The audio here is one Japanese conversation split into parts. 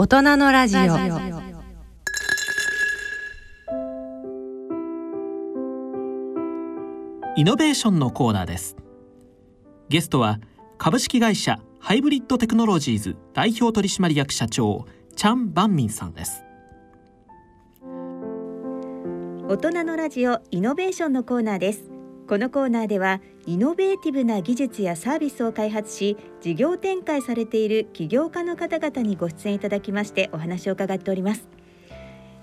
大人のラジオ。イノベーションのコーナーです。ゲストは株式会社ハイブリッドテクノロジーズ代表取締役社長チャン・バンミンさんです。大人のラジオイノベーションのコーナーです。このコーナーではイノベーティブな技術やサービスを開発し事業展開されている起業家の方々にご出演いただきましてお話を伺っております。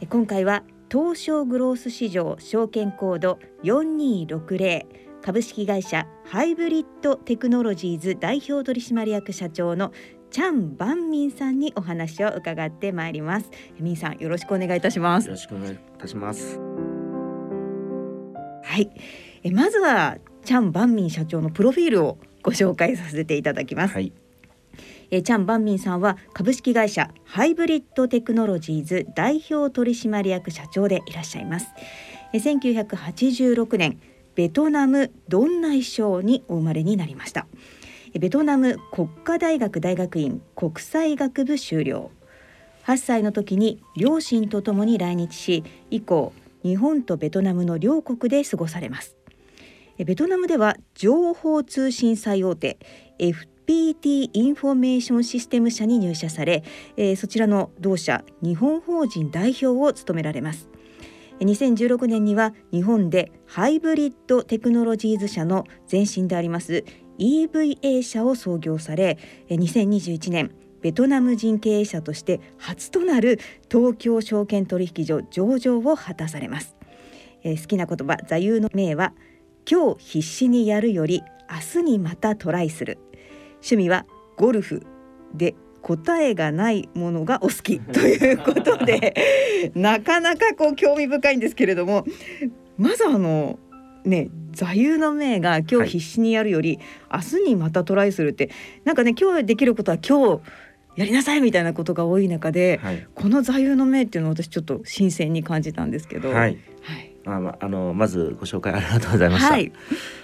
今回は東証グロース市場証券コード4260株式会社ハイブリッドテクノロジーズ代表取締役社長のチャン・バンミンさんにお話を伺ってまいります。ミンさんよろしくお願いいたします。よろしくお願いいたします。はい。えまずはチャン・バンミン社長のプロフィールをご紹介させていただきます、はい。えチャン・バンミンさんは株式会社ハイブリッドテクノロジーズ代表取締役社長でいらっしゃいます。え1986年ベトナムドンナイ省にお生まれになりました。えベトナム国家大学大学院国際学部修了。8歳の時に両親と共に来日し以降日本とベトナムの両国で過ごされます。えベトナムでは情報通信最大手 FPT インフォメーションシステム社に入社され、えーそちらの同社日本法人代表を務められます。2016年には日本でハイブリッドテクノロジーズ社の前身であります EVA 社を創業され2021年ベトナム人経営者として初となる東京証券取引所上場を果たされます、えー好きな言葉座右の銘は今日必死にやるより明日にまたトライする。趣味はゴルフで答えがないものがお好き。ということでなかなかこう興味深いんですけれどもまずあのね座右の銘が今日必死にやるより、明日にまたトライするってなんかね今日できることは今日やりなさいみたいなことが多い中で、はい。この座右の銘っていうのを私ちょっと新鮮に感じたんですけど。はい。はいあまあのまずご紹介ありがとうございました、はい。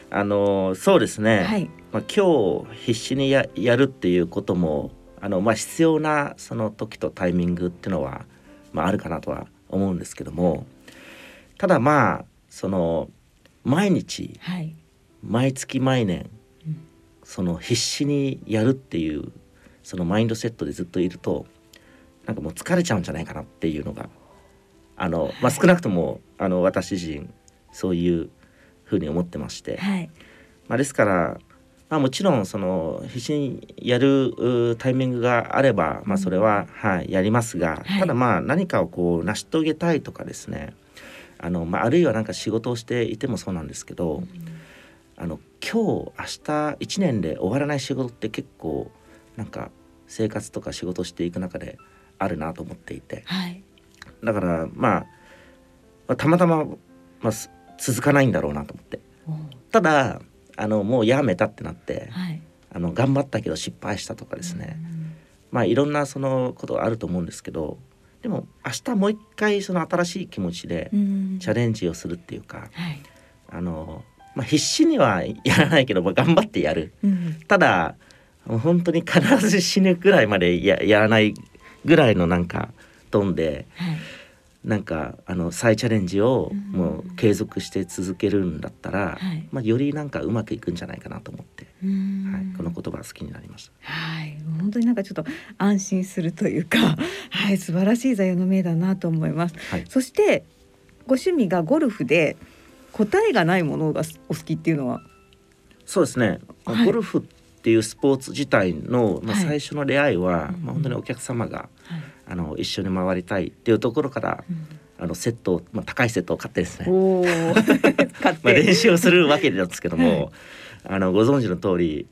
あのそうですね、はい。まあ、今日必死にややるっていうこともあの、まあ、必要なその時とタイミングっていうのは、まあ、あるかなとは思うんですけどもただまあその毎日はい。毎月毎年うん。その必死にやるっていうそのマインドセットでずっといるとなんかもう疲れちゃうんじゃないかなっていうのがあの、まあ、少なくともあの私自身そういうふうに思ってまして、はい。まあ、ですから、まあ、もちろんその必死にやるうタイミングがあれば、まあ、それは、はい、やりますが、はい。ただまあ何かをこう成し遂げたいとかですね。あの、まあ、あるいはなんか仕事をしていてもそうなんですけど、あの今日明日1年で終わらない仕事って結構なんか生活とか仕事をしていく中であるなと思っていて。はい。だからまあ、まあ、たまたま、まあ、す続かないんだろうなと思って。ただあのもうやめたってなってはい。あの頑張ったけど失敗したとかですね、まあいろんなそのことがあると思うんですけどでも明日もう一回その新しい気持ちでうんチャレンジをするっていうか、はい。あの、まあ、必死にはやらないけど、まあ、頑張ってやる。うんただ本当に必ず死ぬぐらいまでややらないぐらいのなんか飛んではいなんかあの再チャレンジをうん。もう継続して続けるんだったら、はい。まあ、よりなんかうまくいくんじゃないかなと思って、うん。はい、この言葉が好きになりました。はい。本当になんかちょっと安心するというか はい素晴らしい座右の銘だなと思います。はい、そしてご趣味がゴルフで答えがないものがお好きっていうのは？そうですね、はい。ゴルフっていうスポーツ自体の、まあ、はい。最初の出会いは、うん。まあ、本当にお客様がはいあの一緒に回りたいっていうところからあのセットを、まあ、高いセットを買ってですね、おお 買って、まあ、練習をするわけなんですけども、あのご存知の通り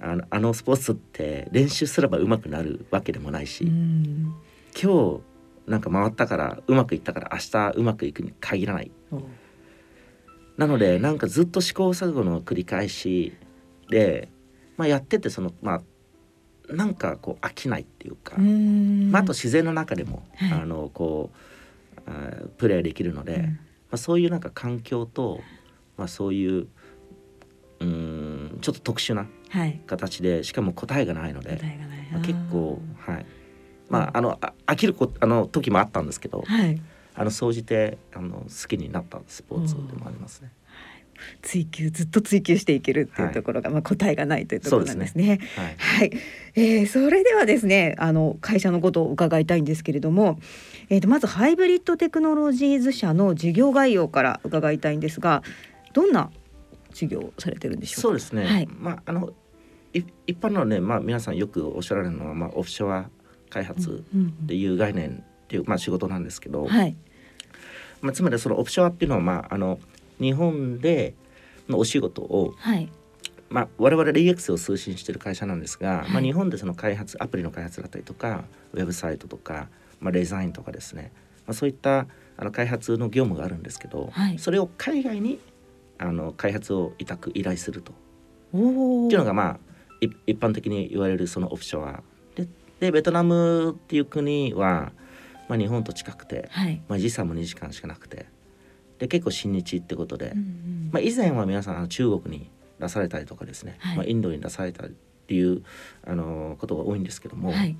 あのあのスポーツって練習すれば上手くなるわけでもないし、うん。今日なんか回ったからうまくいったから明日うまくいくに限らない。おなのでなんかずっと試行錯誤の繰り返しで、まあ、やっててそのまあなんかこう飽きないっていうか、うん。まあ、あと自然の中でも、はい。あのこうあープレーできるので、うん。まあ、そういうなんか環境と、まあ、そういううーんちょっと特殊なはい。形でしかも答えがないので、答えがない。まあ、結構はい。まああのあ飽きるこあの時もあったんですけど、はい。あの総じてあの好きになったスポーツでもありますね。追求ずっと追求していけるっていうところが、まあ答えがないというところなんですね。はい。はい、えーそれではですねあの会社のことを伺いたいんですけれども、えー、とまずハイブリッドテクノロジーズ社の事業概要から伺いたいんですがどんな事業をされてるんでしょうか？そうですね。はい。まああのい一般のねまあ皆さんよくおっしゃられるのはまあオフショア開発うんっていう概念っていうまあ仕事なんですけど、はい。まあつまりそのオフショアっていうのはまああの日本でのお仕事をはい。まあ、我々 DX を推進している会社なんですが、はい。まあ、日本でその開発アプリの開発だったりとかウェブサイトとか、まあ、デザインとかですね、まあ、そういったあの開発の業務があるんですけど、はい。それを海外にあの開発を委託依頼すると。っていうのがまあい一般的に言われるそのオフショアででベトナムっていう国は、まあ、日本と近くて、はい、まあ、時差も2時間しかなくてで結構親日ってことで、うんうん。まあ、以前は皆さん中国に出されたりとかですね、はい。まあ、インドに出されたりっていうあのことが多いんですけども、はい。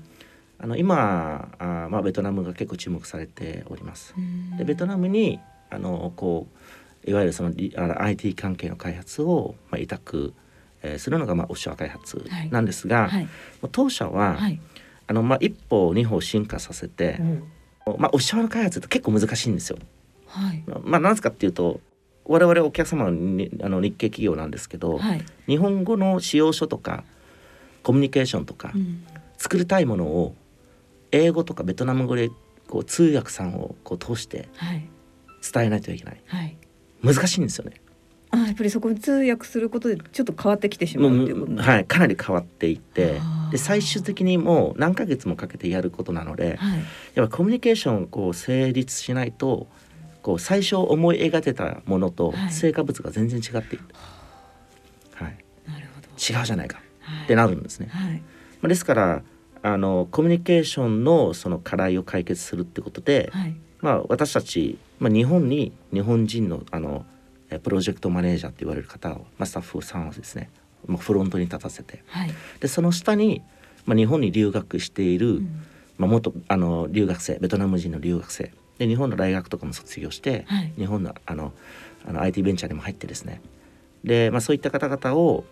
あの今あ、まあ、ベトナムが結構注目されております。うん。でベトナムにあのこういわゆるそのリあの IT 関係の開発を、まあ、委託、えーするのが、まあ、オフショア開発なんですが、はい。当社は、はい。あのまあ、一歩二歩進化させて、まあ、オフショアの開発って結構難しいんですよ。はい。まあ、なぜかっていうと我々お客様はにあの日系企業なんですけど、はい、日本語の使用書とかコミュニケーションとか、うん。作りたいものを英語とかベトナム語でこう通訳さんをこう通してはい。伝えないといけない。はい。難しいんですよね。あやっぱりそこに通訳することでちょっと変わってきてしまもうっていうことはい、かなり変わっていってで最終的にもう何ヶ月もかけてやることなのではい。やっぱコミュニケーションをこう成立しないとこう最初思い描いてたものとはい。成果物が全然違っている、はい、なるほど。違うじゃないか。はい。ってなるんですね。はい。まあですからあのコミュニケーションのその課題を解決するってことで、はい。まあ、私たち、まあ、日本に日本人のあのえプロジェクトマネージャーって言われる方を、まあ、スタッフさんをですね、まあ、フロントに立たせて。はい。でその下に、まあ、日本に留学している、うん。まあ、元あの留学生ベトナム人の留学生で日本の大学とかも卒業して、はい。日本のあのあの IT ベンチャーにも入ってですね。で、まあ、そういった方々を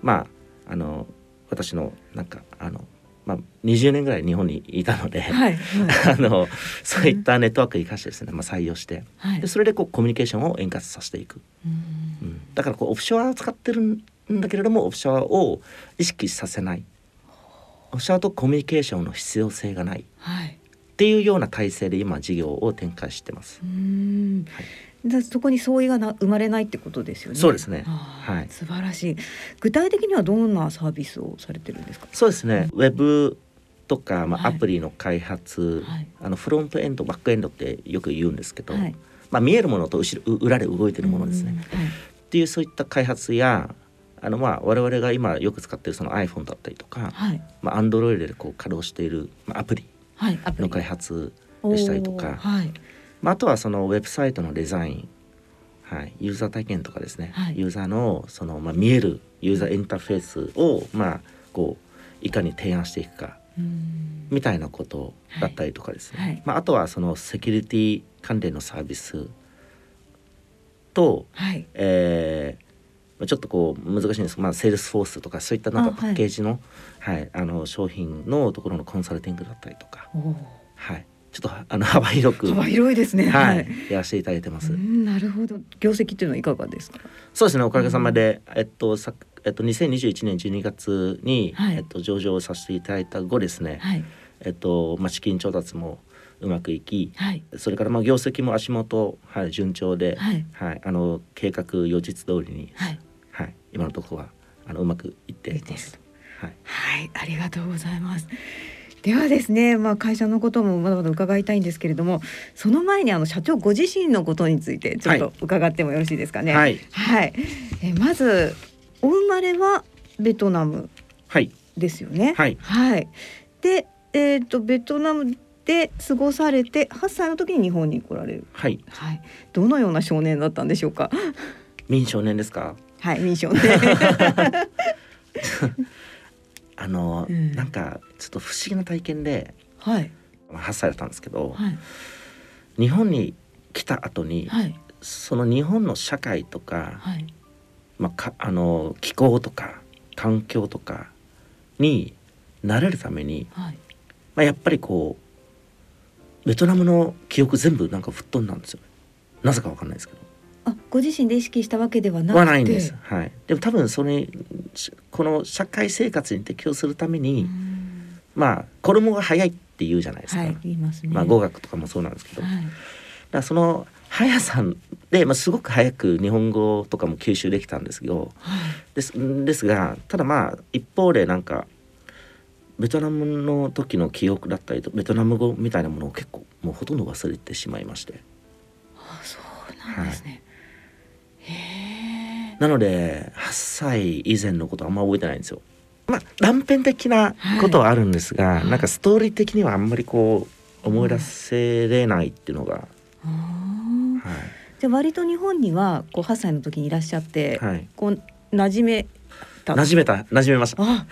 まああの私のなんかあの、まあ、20年ぐらい日本にいたので、はい あのそういったネットワークを生かしてですね、まあ、採用してはい。でそれでこうコミュニケーションを円滑させていく、うん。うん、だからこうオフショアを使ってるんだけれどもオフショアを意識させない。オフショアとコミュニケーションの必要性がない。っはいていうような体制で今事業を展開してます。う。ん。はい。だそこに相違がな生まれないってことですよね。そうですね。はい。素晴らしい。具体的にはどんなサービスをされてるんですか？そうですね、ウェブとか、まあ、はい。アプリの開発、はい。あのフロントエンドバックエンドってよく言うんですけど、はい。まあ、見えるものと後ろう裏で動いてるものですね。うんはい。っていうそういった開発やあのまあ我々が今よく使ってるその iPhone だったりとか、はい。まあ、Android でこう稼働している、アプリの開発でしたりとか、はい。まあ、あとはそのウェブサイトのデザイン、はい、ユーザー体験とかですね、はい。ユーザーのその、まあ、見えるユーザーインターフェースを、まあ、こういかに提案していくかうん。みたいなことだったりとかですね、はい。はいまあ、あとはそのセキュリティ関連のサービスと、はい。えーまあちょっとこう難しいんです。まあ、セールスフォースとかそういったなんかパッケージの,、はいあの商品のところのコンサルティングだったりとか、はい、ちょっとあの幅広く、幅広いですね。はい、やらせていただいてます。うんなるほど。業績っていうのはいかがですか？そうですね。おかげさまで、えっとさえっと、2021年12月に、はい。えっと、上場させていただいた後ですね、はい。えっとまあ、資金調達もうまくいきはい。それからまあ業績も足元、はい、順調で、はい。はい、あの計画予実通りに、はいはい、今のところはあのうまくいってます。はいはいありがとうございます。ではですね、まあ会社のこともまだまだ伺いたいんですけれども、その前にあの社長ご自身のことについてちょっと伺ってもよろしいですかね。はい、はい。えまずお生まれはベトナムはい、ですよね。はいはい。で、えっ、とベトナムで過ごされて8歳の時に日本に来られる。はい、はい。どのような少年だったんでしょうか？民少年ですか？はい、ミッションで。あの、うんなんかちょっと不思議な体験で、はい。まあ8歳だったんですけど、はい。日本に来た後に、はい。その日本の社会とか,、はい。まあ、かあの気候とか環境とかに慣れるために、はい。まあ、やっぱりこうベトナムの記憶全部なんか吹っ飛んだんですよ。なぜかわかんないですけど。あご自身で意識したわけではなくて。はないんです。はい。でも多分それしこの社会生活に適応するために、うん。まあ子供が早いって言うじゃないですか。はい言いますね。まあ語学とかもそうなんですけど、はい。らその速さで、まあ、すごく早く日本語とかも吸収できたんですけど、はい。ですですがただまあ一方でなんかベトナムの時の記憶だったりとベトナム語みたいなものを結構もうほとんど忘れてしまいまして。あそうなんですね、へえなので8歳以前のことあんま覚えてないんですよ。まあ断片的なことはあるんですが、はい。なんかストーリー的にはあんまりこう思い出せれないっていうのが、はじゃあ割と日本にはこう8歳の時にいらっしゃって、い、はい、こう馴染めた。馴染めた。馴染めました。あ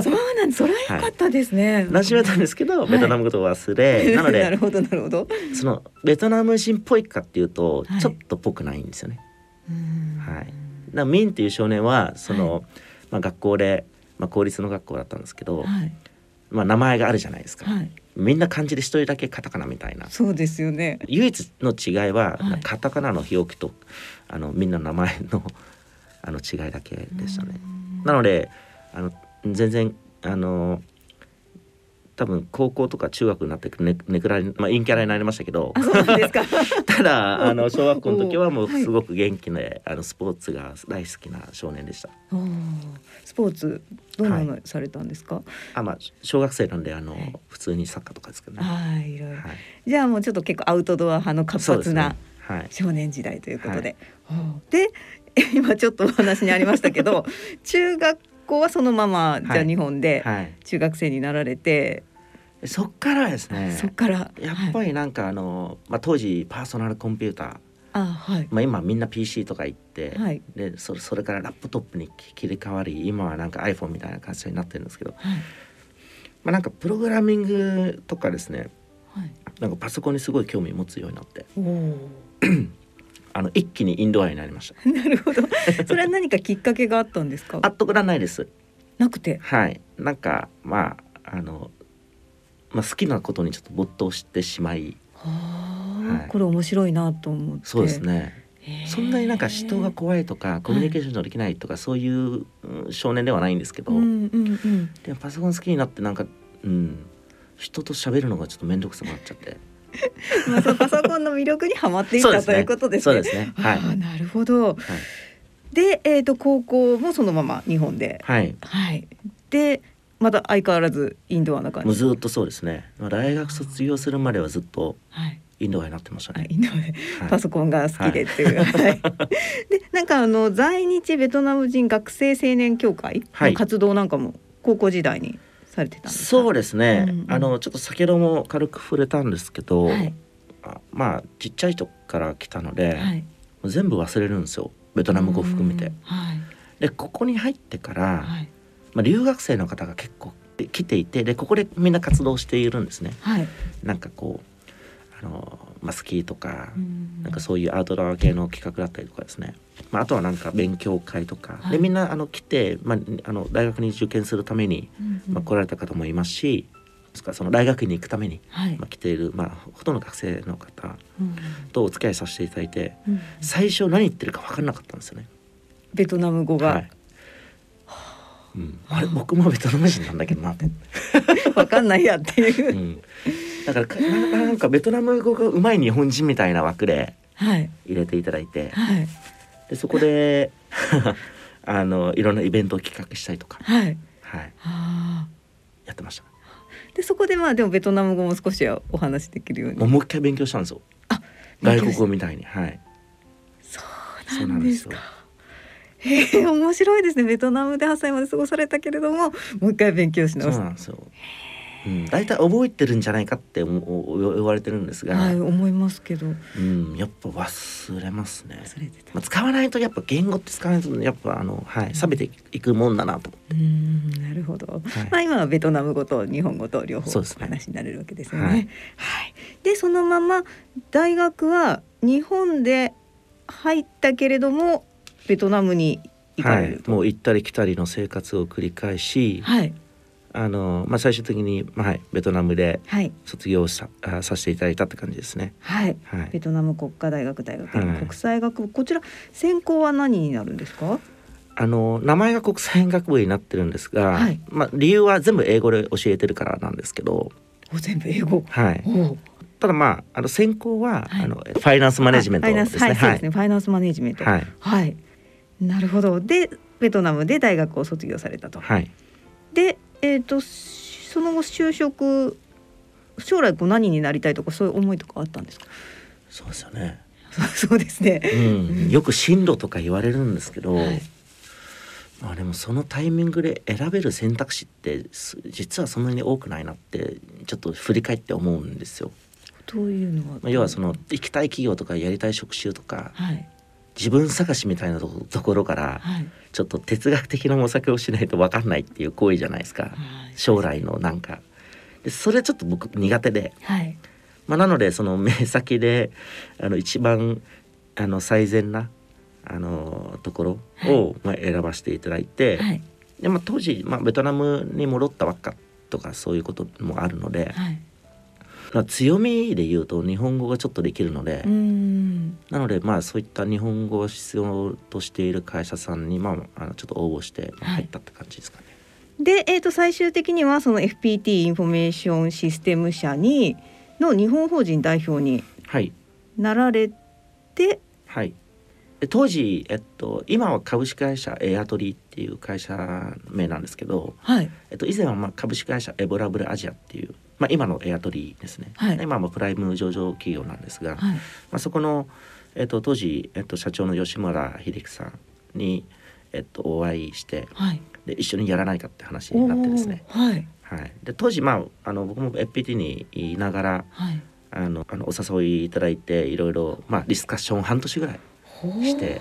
そうなん それは良かったですね、馴染めたんですけど、はい。ベトナム語と忘れ、なの なでるほどなるほど。そのベトナム人っぽいかっていうと、はい。ちょっとぽくないんですよね。うん。はいだからミンっていう少年はその、まあ学校で、まあ、公立の学校だったんですけど、はいまあ名前があるじゃないですか。はいみんな漢字で一人だけカタカナみたいな。そうですよね唯一の違いは、はいカタカナの表記とあのみんなの名前のあの違いだけでしたね。なのであの全然あの多分高校とか中学になってくるねねくらい、まあ、陰キャラになりましたけど。あそうなんですか。ただあの小学校の時はもうはいすごく元気で、あのスポーツが大好きな少年でした。スポーツどんなのされたんですか、あまあ小学生なんであの、はい。普通にサッカーとかですけどね。はいいろいろ。はい、じゃあもうちょっと結構アウトドア派の活発なはい。少年時代ということで、で 今ちょっとお話にありましたけど 中学校はそのままじゃあはい日本ではい。中学生になられて、そっからですね。そっから。やっぱりなんかあの、まあ、当時パーソナルコンピューター、あはい。まあ、今みんな PC とか行って、はい。でそれそれからラップトップに切り替わり今はなんか iPhone みたいな感じになってるんですけど、はい。まあ、なんかプログラミングとかですね。はい。なんかパソコンにすごい興味持つようになって あの一気にインドアになりました。ー なるほど。それは何かきっかけがあったんですか？あ特段ないです。なくて？はい。なんかまああの、まあ、好きなことにちょっと没頭してしまい。はあ、はい。これ面白いなと思って。そうですね。そんなになんか人が怖いとかコミュニケーションのできないとか、そういううん少年ではないんですけど、うんうんうん。でもパソコン好きになってなんかうん人と喋るのがちょっと面倒くさくなっちゃって まあそのパソコンの魅力にはまっていったということですね。そうですね。はい。ああなるほど。はい、で、えー、と高校もそのまま日本で。はい、はい。でまた相変わらずインドアな感じ。もうずっとそうですね。まあ大学卒業するまではずっとはい。インドアになってましたね、あインドではい。パソコンが好きでっていう、はい。でなんかあの在日ベトナム人学生青年協会はい。の活動なんかも高校時代にされてたんですか？そうですね、うんうん。あのちょっと先ほども軽く触れたんですけど、はい。あまあちっちゃい時から来たので、はい。全部忘れるんですよ。ベトナム語含めて。うん。はい。でここに入ってから、はい。まあ、留学生の方が結構来ていてでここでみんな活動しているんですね。はい。なんかこうあの、まあ、スキーとか、うん。なんかそういうアウトドア系の企画だったりとかですね、まあ、あとはなんか勉強会とか、はい。でみんなあの来て、まあ、あの大学に受験するために、まあ、来られた方もいますしですからその大学に行くために、はい。まあ、来ている、まあ、ほとんど学生の方うんとお付き合いさせていただいてうん最初何言ってるか分からなかったんですよね。ベトナム語が。はい。うん、あれ僕もベトナム人なんだけどなって、わかんないやっていう。う。ん、だからかななんかベトナム語が上手い日本人みたいな枠ではい。入れていただいてはい。でそこで あのいろんなイベントを企画したりとか、はい。はい、あやってました。ーでそこでまあでもベトナム語も少しはお話しできるように。もう一回勉強したんですよ。あ外国語みたいに。はい。そうなんですか。へえ面白いですね。ベトナムで8歳まで過ごされたけれどももう一回勉強しそう直すなんですようん、大体覚えてるんじゃないかって言われてるんですが、はい思いますけど。うん、やっぱ忘れますね。忘れてた。まあ、使わないとやっぱ言語って使わないとやっぱあのはい錆びていくもんだなと思って。うんなるほど、はい。まあ今はベトナム語と日本語と両方話になれるわけですよね。ははい。い、でそのまま大学は日本で入ったけれどもベトナムに行かはい、れると。もう行ったり来たりの生活を繰り返し、はいあのまあ、最終的に、まあはい、ベトナムではい卒業さあさせていただいたって感じですね。はい。はいベトナム国家大学大学国際学部、こちら専攻は何になるんですか？あの名前が国際学部になってるんですが、はいまあ、理由は全部英語で教えてるからなんですけど、お全部英語？はい、ただまああの専攻は、はいあのファイナンスマネジメントあファイナンスですね。はい、そうですね。ファイナンスマネジメント。はいはい。なるほど。でベトナムで大学を卒業されたと。はいでえっ、とその後就職将来こう何になりたいとかそういう思いとかあったんですか？そうですよね。そうですね。うん、よく進路とか言われるんですけど、はいまあでもそのタイミングで選べる選択肢ってす実はそんなに多くないなってちょっと振り返って思うんですよ。というのは。まあ、要はその行きたい企業とかやりたい職種とかはい自分探しみたいなところからはい。ちょっと哲学的な模索をしないと分かんないっていう行為じゃないですか。はい。将来のなんか。でそれちょっと僕苦手で、はい。まあ、なのでその目先であの一番あの最善なあのところを、まあ、選ばせていただいて、はい。でまあ、当時、まあ、ベトナムに戻ったばっかとかそういうこともあるので、はい。まあ、強みで言うと日本語がちょっとできるので、なのでまあそういった日本語を必要としている会社さんに、まあ、あのちょっと応募して入ったって感じですかね。で、えー、と最終的にはその FPT インフォメーションシステム社にの日本法人代表にはい。なられてはい。で当時、えっと、今は株式会社エアトリっていう会社名なんですけど、はい。えっと、以前はまあ株式会社エボラブルアジアっていう、まあ、今のエアトリですね、はい。今はもうプライム上場企業なんですが、はい。まあ、そこの、えっと、当時、えっと、社長の吉村英毅さんに、えっと、お会いしてはい。で一緒にやらないかって話になってですね、はい。はい、で当時、まあ、あの僕も FPT にいながらはい。あのあのお誘いいただいていろいろ、まあ、ディスカッションを半年ぐらいして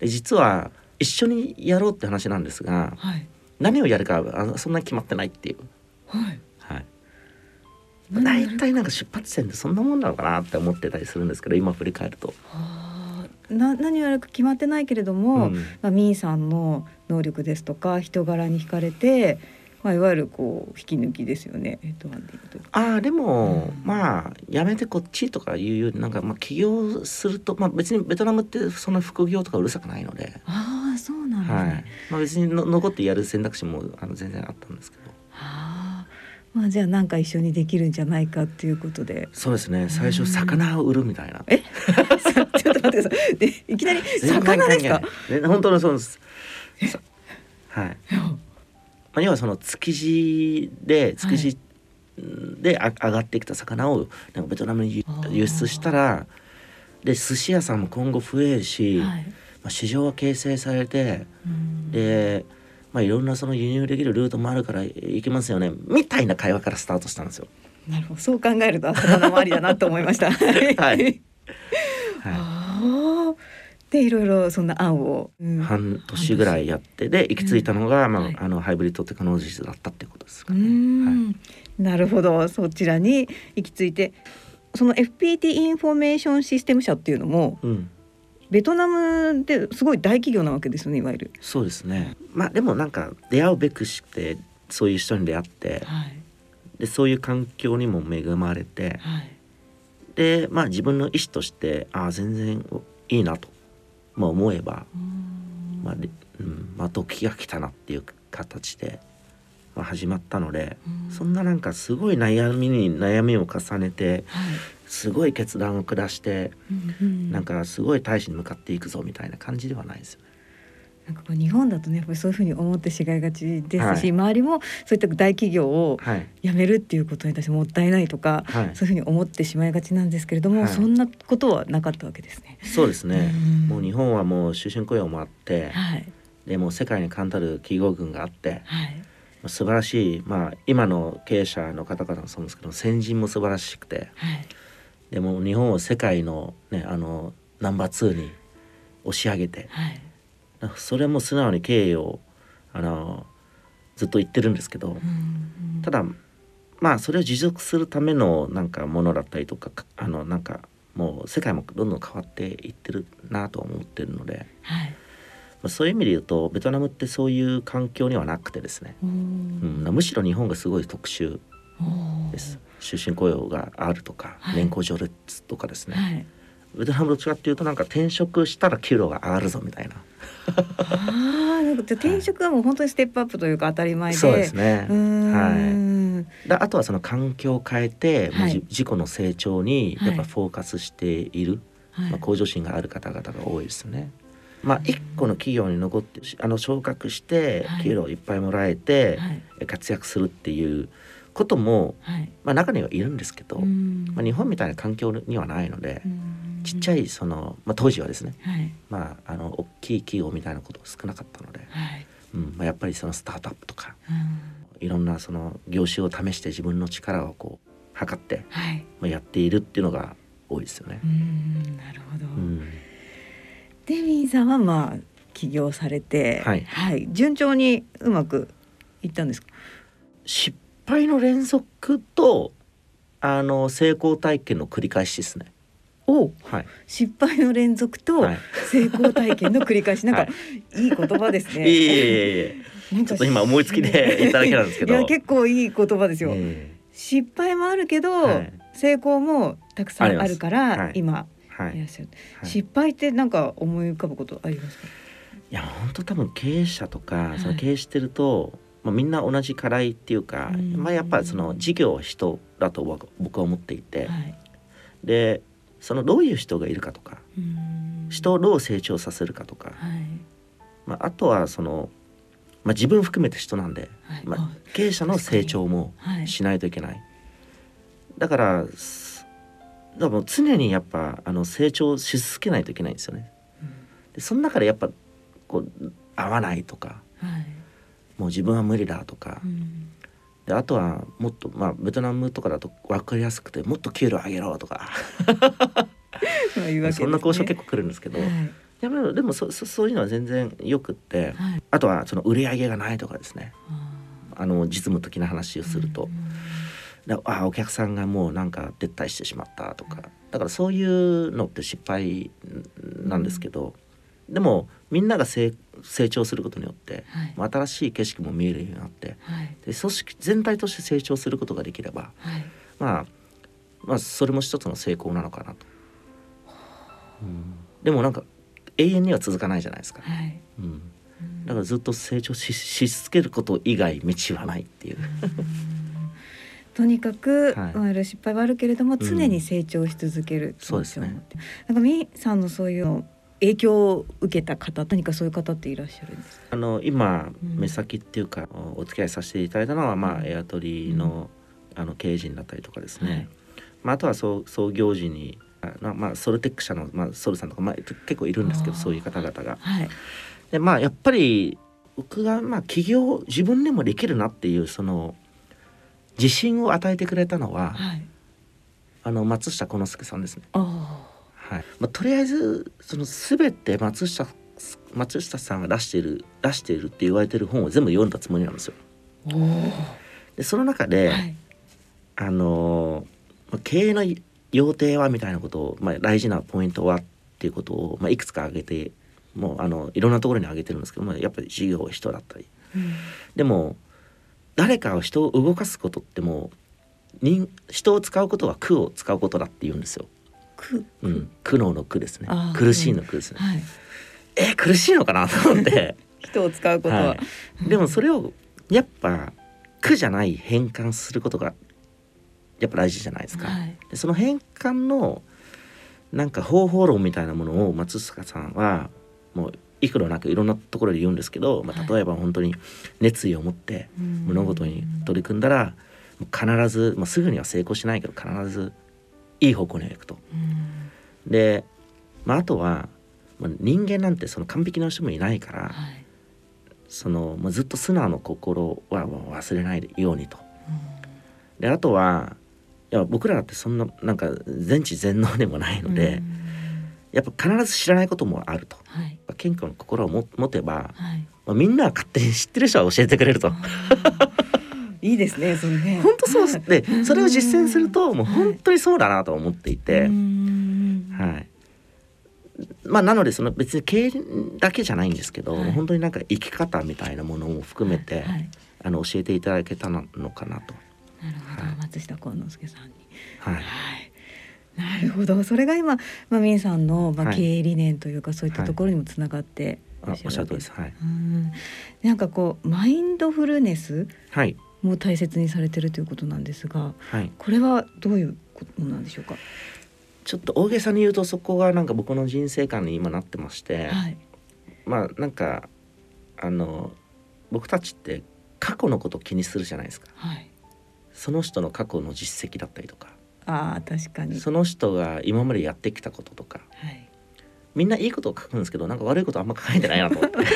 で実は一緒にやろうって話なんですがはい。何をやるかあのそんなに決まってないっていう、はい大体なんか出発点ってそんなもんなのかなって思ってたりするんですけど今振り返ると。はあな何をやるか決まってないけれども、うん。まあ、ミーさんの能力ですとか人柄に惹かれて、まあ、いわゆるこう引き抜きですよね。えっとああでも、うん。まあやめてこっちとかいうよりなんかまあ起業すると、まあ、別にベトナムってそんな副業とかうるさくないので、ああそうなんですね。はい。まあ、別にの残ってやる選択肢もあの全然あったんですけど。はあ、まあじゃあなんか一緒にできるんじゃないかっていうことで。そうですね最初魚を売るみたいな。え、ちょっと待ってください。でいきなり魚ですか？ね本当のそうです。さはい。まあ、要はその築地で築地であ上がってきた魚をなんかベトナムに輸出したらで寿司屋さんも今後増えるし、はい。まあ、市場は形成されてうんで、まあ、いろんなその輸入できるルートもあるから行けますよねみたいな会話からスタートしたんですよ。なるほど。そう考えると魚もありだなと思いました。はい はい。でいろいろそんな案を。うんい、半年ぐらいやってで行き着いたのが、まあはいあのハイブリッドテクノロジーズだったっていうことですかうね。はいんなるほどそちらに行き着いてその FPT インフォメーションシステム社っていうのもうんベトナムですごい大企業なわけですよねいわゆる。そうですね。まあでもなんか出会うべくしてそういう人に出会ってはい。でそういう環境にも恵まれてはい。でまあ自分の意思としてああ全然いいなと、まあ、思えば、まあでうん、まあ時が来たなっていう形で、まあ、始まったのでそんななんかすごい悩みに悩みを重ねてはいすごい決断を下してうんなんかすごい大使に向かっていくぞみたいな感じではないですよね。なんかこう日本だとねやっぱりそういうふうに思ってしがいがちですし、はい。周りもそういった大企業をはい。辞めるっていうことに対してもったいないとか、はい。そういうふうに思ってしまいがちなんですけれども、はい。そんなことはなかったわけですね。そうですね。うん。もう日本はもう終身雇用もあってはい。でもう世界に冠たる企業群があってはい。素晴らしい、まあ、今の経営者の方々もそうですけど先人も素晴らしくてはいでも日本を世界の,、ね、あのナンバー2に押し上げて。はい。それも素直に経営をあのずっと言ってるんですけど。うんただまあそれを持続するためのなんかものだったりとかかあのなんかもう世界もどんどん変わっていってるなと思ってるので、はい。まあ、そういう意味で言うとベトナムってそういう環境にはなくてですね、うん、むしろ日本がすごい特殊です終身雇用があるとか、はい。年功序列とかですね、はい。ベトナムどっちかっていうとなんか転職したら給料が上がるぞみたいな。ああなんか転職はもう本当にステップアップというか当たり前で。そうですね。うーん。であとはその環境を変えて、まあはい。じ自己の成長にはい。やっぱフォーカスしている、はい。まあ、向上心がある方々が多いですよね。まあ、一個の企業に残ってあの昇格してはい。給料いっぱいもらえてはい。活躍するっていうことも、はい。まあ、中にはいるんですけど、うん。まあ、日本みたいな環境にはないので、うん。ちっちゃいその、まあ、当時はですね、はい。まあ、あの大きい企業みたいなことが少なかったので、はい。うんまあ、やっぱりそのスタートアップとかうん。いろんなその業種を試して自分の力をこう測って、はい。まあ、やっているっていうのが多いですよね。う。んなるほど、うん。デミーさんはまあ起業されてはい。順調にうまくいったんですか？失敗の連続とあの成功体験の繰り返しですね。おはい。失敗の連続とはい成功体験の繰り返し、なんか、はいい、い言葉ですね。いえいえいえちょっと今思いつきで 言っただけなんですけどいや結構いい言葉ですよ。え失敗もあるけど、はい成功もたくさんあるから、今い。いいらっし失敗ってなんか思い浮かぶことありますか？や本当多分経営者とか、いその経営してると、まあ、みんな同じ課題っていうか、うんまあ、やっぱりその事業は人だと僕僕は思っていて、はい。でそのどういう人がいるかとかうん人をどう成長させるかとか、はい。まあ、あとはその、まあ、自分含めて人なんで、はい。まあ、経営者の成長もはい。しないといけない。だからすだからもう常にやっぱあの成長し続けないといけないんですよね。でその中でやっぱこう合わないとかはい。もう自分は無理だとか。うん。であとはもっとまあベトナムとかだと分かりやすくてもっと給料上げろとか。ね。そんな交渉結構来るんですけど、はい。でもでもそそそういうのは全然よくってはい。あとはその売り上げがないとかですね。ああの実務的な話をーすると。う、んだあお客さんがもうなんか撤退してしまったとか。だからそういうのって失敗なんですけど、でもみんなが成成長することによってはい。まあ新しい景色も見えるようになってはい。で組織全体として成長することができれば、はい。まあ、まあそれも一つの成功なのかなと。うんでもなんか永遠には続かないじゃないですか。はい。うん、うんだからずっと成長しし続けること以外道はないっていう。とにかく、はいまあ失敗はあるけれどもん常に成長し続けるそうですねなんかみーさんのそういうの影響を受けた方何かそういう方っていらっしゃるんですか？あの今うん目先っていうか、お付き合いさせていただいたのは、まあ、うんエアトリの,、あの経営陣だったりとかですね、はいまあ、あとは創創業時にあなまあ、ソルテック社の、まあ、ソルさんとか、まあ、結構いるんですけどそういう方々が。はい。でまあやっぱり僕がまあ起業自分でもできるなっていうその自信を与えてくれたのは、はい。あの松下幸之助さんですね。あはいまあ、とりあえずその全て松下松下さんが出している出しているって言われてる本を全部読んだつもりなんですよ。でその中で、はい。あのまあ経営の要諦はみたいなことを、まあ、大事なポイントはっていうことを、まあ、いくつか挙げてもうあのいろんなところに挙げてるんですけどもやっぱり事業人だったりうんでも誰かを人を動かすことってもう人人を使うことは苦を使うことだって言うんですよ。く。うん、苦悩の苦ですね苦しいの苦ですね。はい。え苦しいのかなと思って、人を使うことは。はい、でもそれをやっぱ苦じゃない変換することがやっぱ大事じゃないですか。はい。でその変換のなんか方法論みたいなものを松坂さんはもう幾度なくいろんなところで言うんですけど、まあ、はい例えば本当に熱意を持って物事に取り組んだら必ず、まあ、すぐには成功しないけど必ずいい方向には行くと。うんで、まあ、あとは、まあ、人間なんてその完璧な人もいないからはい。そのもうずっと素直の心は忘れないようにと。であとはいや僕らだってそんななんか全知全能でもないので、やっぱ必ず知らないこともあると。はい謙虚な心をも持てば、はいまあ、みんなは勝手に知ってる人は教えてくれると。いいですねそのね。本当そうです。でそれを実践するともう本当にそうだなと思っていて、うん。はい。まあなのでその別に経営だけじゃないんですけど、はい。本当になんか生き方みたいなものも含めて、はい。あの教えていただけたのかなと。なるほど、はい。松下幸之助さんに。はい。はい。なるほど。それが今、まあ、ミンさんの、まあ、はい。経営理念というか、そういったところにもつながってあおっしゃる通りです。はい。うん。なんかこうマインドフルネスはい。も大切にされてるということなんですがはい。これはどういうことなんでしょうか？ちょっと大げさに言うとそこがなんか僕の人生観に今なってまして、はいまあなんかあの僕たちって過去のことを気にするじゃないですか。はいその人の過去の実績だったりとか、ああ確かにその人が今までやってきたこととか、はいみんないいことを書くんですけど、なんか悪いことあんま書いてないなと思って。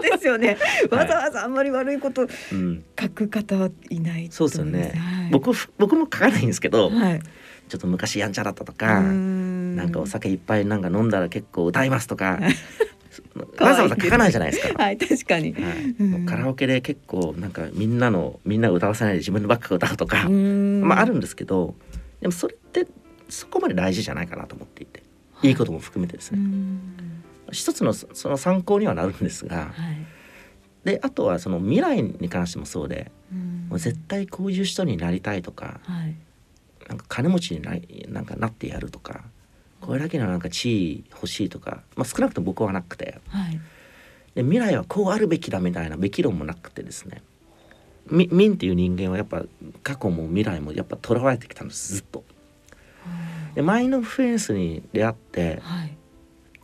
ですよね。わざわざあんまり悪いことうん。書く方はいないとそうですよね。はい、僕僕も書かないんですけど、はい。ちょっと昔やんちゃだったとうか、ん。なんかお酒いっぱいなんか飲んだら結構歌いますとか かわざわざ書かないじゃないですか。はい確かに。はい。カラオケで結構なんかみんなのみんなを歌わせないで自分のばっか歌うとか、うん。まああるんですけどでもそれってそこまで大事じゃないかなと思っていて。い。いことも含めてですうね、ん一つのそその参考にはなるんですがはい。であとはその未来に関してもそうでうん。もう絶対こういう人になりたいとかはい。なんか金持ちにななんかなってやるとかこれだけのなんか地位欲しいとか、まあ、少なくとも僕はなくて。はい。で未来はこうあるべきだみたいなべき論もなくてですね。み民っていう人間はやっぱ過去も未来もやっぱとらわれてきたんですずっと。でマインドフルエンスに出会ってはい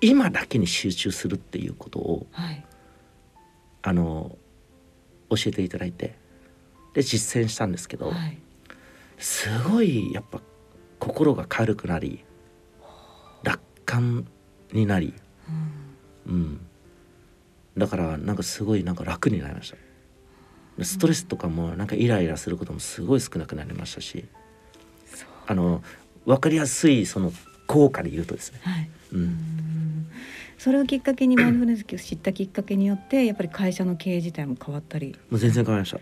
今だけに集中するっていうことをはい。あの教えていただいてで実践したんですけど、はい。すごいやっぱ心が軽くなり楽観になり、うん。うん、だからなんかすごいなんか楽になりました。でストレスとかもなんかイライラすることもすごい少なくなりましたしそう。あの分かりやすいその効果で言うとですね、はい。う、うん。んそれをきっかけにマインドフルネスを知ったきっかけによってやっぱり会社の経営自体も変わったり。もう全然変わりました。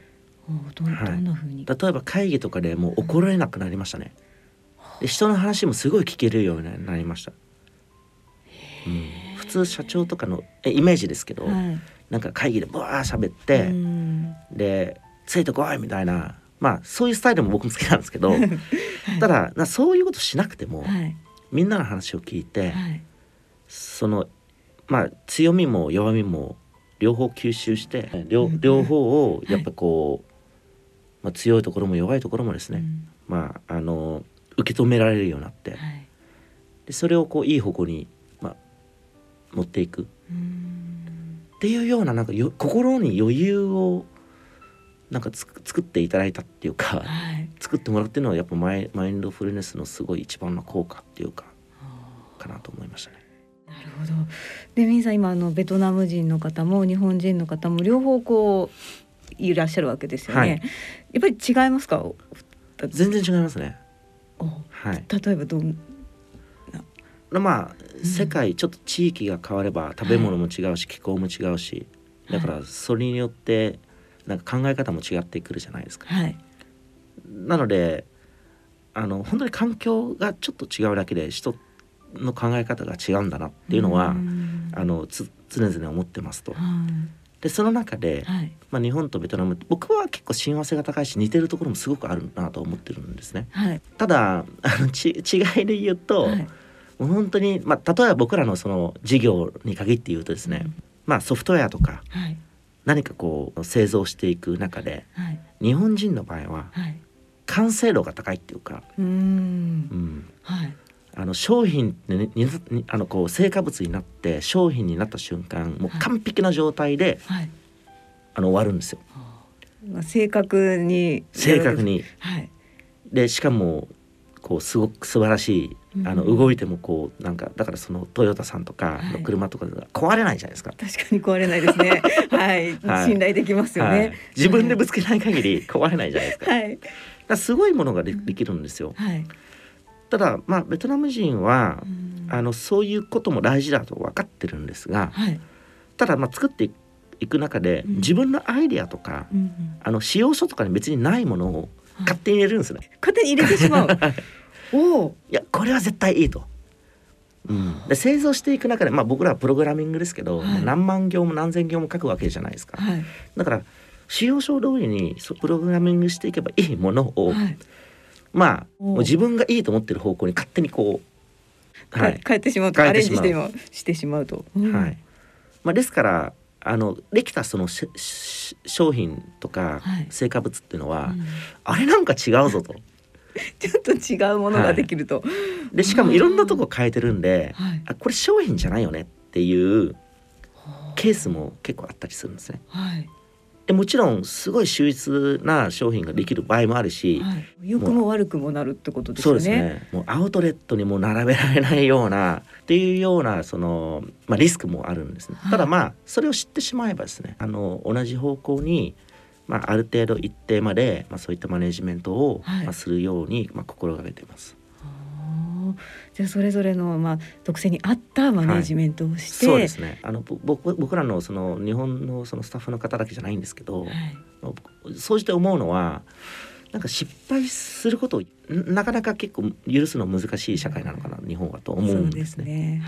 おどんはい。どんな風に、例えば会議とかでもう怒られなくなりましたね。で人の話もすごい聞けるようになりました、うん、普通社長とかのえイメージですけど、はい。なんか会議でブワー喋って、うん。でついてこいみたいなまあそういうスタイルも僕も好きなんですけど ただなそういうことしなくても、はいみんなの話を聞いて、はい。そのまあ強みも弱みも両方吸収して両うん。両方をやっぱこう、まあ、強いところも弱いところもですね、うん。まああの受け止められるようになってはい。でそれをこういい方向に、まあ、持っていく。うん。っていうようななんかよ心に余裕をなんかつく作っていただいたっていうかはい作ってもらうっていうのはやっぱマイマインドフルネスのすごい一番の効果っていうかかなと思いましたね。なるほど。で、ミンさん今あのベトナム人の方も日本人の方も両方こういらっしゃるわけですよね。はいやっぱり違いますか？全然違いますね。おはい。例えばどんまあん世界ちょっと地域が変われば食べ物も違うし気候も違うしだからそれによってなんか考え方も違ってくるじゃないですか。はいなのであの本当に環境がちょっと違うだけで人の考え方が違うんだなっていうのはん。あのつ常々思ってますと。はい。でその中で、はい。まあ、日本とベトナム僕は結構親和性が高いし似てるところもすごくあるなと思ってるんですね。はい。ただあのち 違いで言うと、はい。もう本当に、まあ、例えば僕らのその事業に限って言うとですね、うん。まあ、ソフトウェアとかはい。何かこう製造していく中ではい。日本人の場合ははい完成度が高いっていうか、うーん。うん、はい。あの商品ってねあのこう成果物になって商品になった瞬間もう完璧な状態で、はい。あの終わるんですよ。まあ正確に。正確に。はい。でしかもこうすごく素晴らしいあのうん動いてもこうなんかだからそのトヨタさんとかの車とかが壊れないじゃないですか。確かに壊れないですね。はい、はい。信頼できますよはい。ね。自分でぶつけない限り壊れないじゃないですか。はい、らすごいものがでできるんですよ。はい。ただまあベトナム人はうんあのそういうことも大事だと分かってるんですがはい。ただまあ作っていく中でうん自分のアイデアとかうんうんあの使用書とかに別にないものを勝手に入れるんですね。勝手に入れてしまう。おお。いやこれは絶対いいと。うん、で製造していく中で、まあ、僕らはプログラミングですけど、はい何万行も何千行も書くわけじゃないですか。はい。だから使用書通りにプログラミングしていけばいいものを、はい。まあおもう自分がいいと思ってる方向に勝手にこう、はかい変えてしまうとアレンジしてもしてしまうと。うんはいまあ、ですからあのできたその商品とかはい成果物っていうのは、うんあれなんか違うぞと。ちょっと違うものができると。でしかもいろんなとこ変えてるんで、はい。あこれ商品じゃないよねっていうケースも結構あったりするんですね。はい。でもちろんすごい秀逸な商品ができる場合もあるし、はい。良くも悪くもなるってことですそうですよね。ねもうアウトレットにも並べられないようなっていうようなその、まあ、リスクもあるんですね。はいただまあそれを知ってしまえばですねあの同じ方向に、まあ、ある程度一定まで、まあ、そういったマネジメントを、はいまあ、するように、まあ、心がけています。あーじゃあそれぞれのまあ特性に合ったマネジメントをして、そうですね。あのぼ僕僕らのその日本のそのスタッフの方だけじゃないんですけど、はい。そうして思うのはなんか失敗することをんなかなか結構許すの難しい社会なのかな日本はと思うんですね。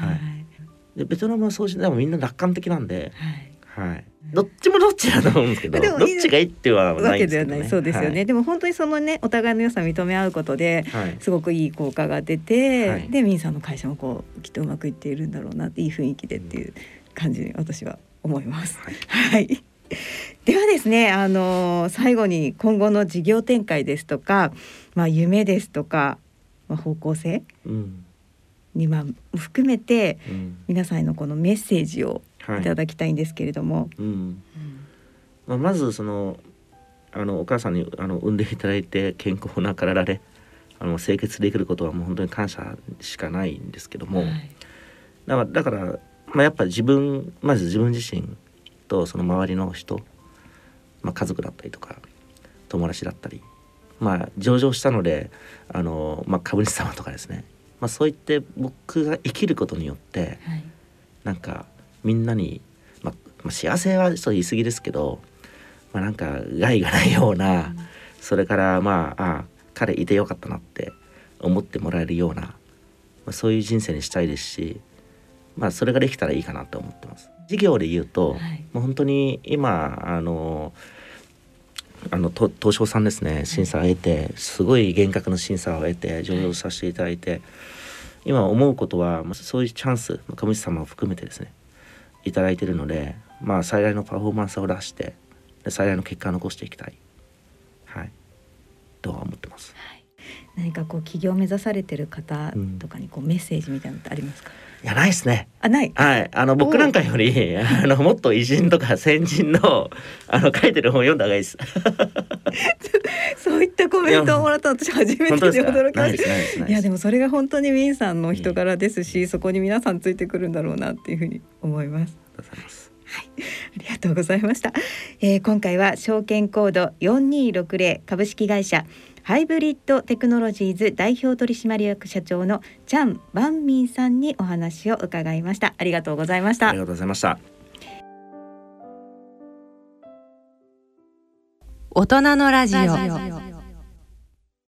でベトナムはそうしでもみんな楽観的なんで、はい。はい、どっちもどっちだと思うんですけどでもどっちがいいってはわないんですけどね。けではない、そうですよね、でも本当にそのねお互いの良さ認め合うことではい。はいすごくいい効果が出て、はいでミンさんの会社もこうきっとうまくいっているんだろうなっていい雰囲気でっていう感じに私は思います。はいはい。ではですね、あの最後に今後の事業展開ですとか、まあ夢ですとか、まあ方向性？うんにまあ含めてうん。皆さんへのこのメッセージをはい。いただきたいんですけれども、うん。まあ、まずそのあのお母さんにあの産んでいただいて健康な体であの清潔できることはもう本当に感謝しかないんですけども、はい。だからだから、まあ、やっぱ自分まず自分自身とその周りの人、まあ、家族だったりとか友達だったり、まあ、上場したのであの、まあ、株主様とかですね、まあ、そういって僕が生きることによってはい。なんかみんなに、まあまあ、幸せはちょっと言い過ぎですけど、まあ、なんか害がないような、それからまああ彼いてよかったなって思ってもらえるような、まあ、そういう人生にしたいですし、まあ、それができたらいいかなと思ってます。事業で言うと、はい。もう本当に今あのあの東証さんですね。審査を得てすごい厳格な審査を得て上場させていただいて、今思うことはそういうチャンスま株主様を含めてですねいいてるので、まあ、最大のパフォーマンスを出して最大の結果を残していきたい、はい、とは思ってます。何かこう起業を目指されてる方とかにこうメッセージみたいなのってありますか？いやないですね。あない。はい、あの僕なんかより あのもっと偉人とか先人のあの書いてる本読んだ方がいいです。そういったコメントをもらったの私初めてで。驚きました。ない。やでもそれが本当にウィンさんの人柄ですし、そこに皆さんついてくるんだろうなっていうふうに思います。ありがとうございます。ありがとうございました。えー今回は証券コード4260株式会社ハイブリッドテクノロジーズ代表取締役社長のチャン・バンミンさんにお話を伺いました。ありがとうございましたあり。がとうございました。大人のラジオ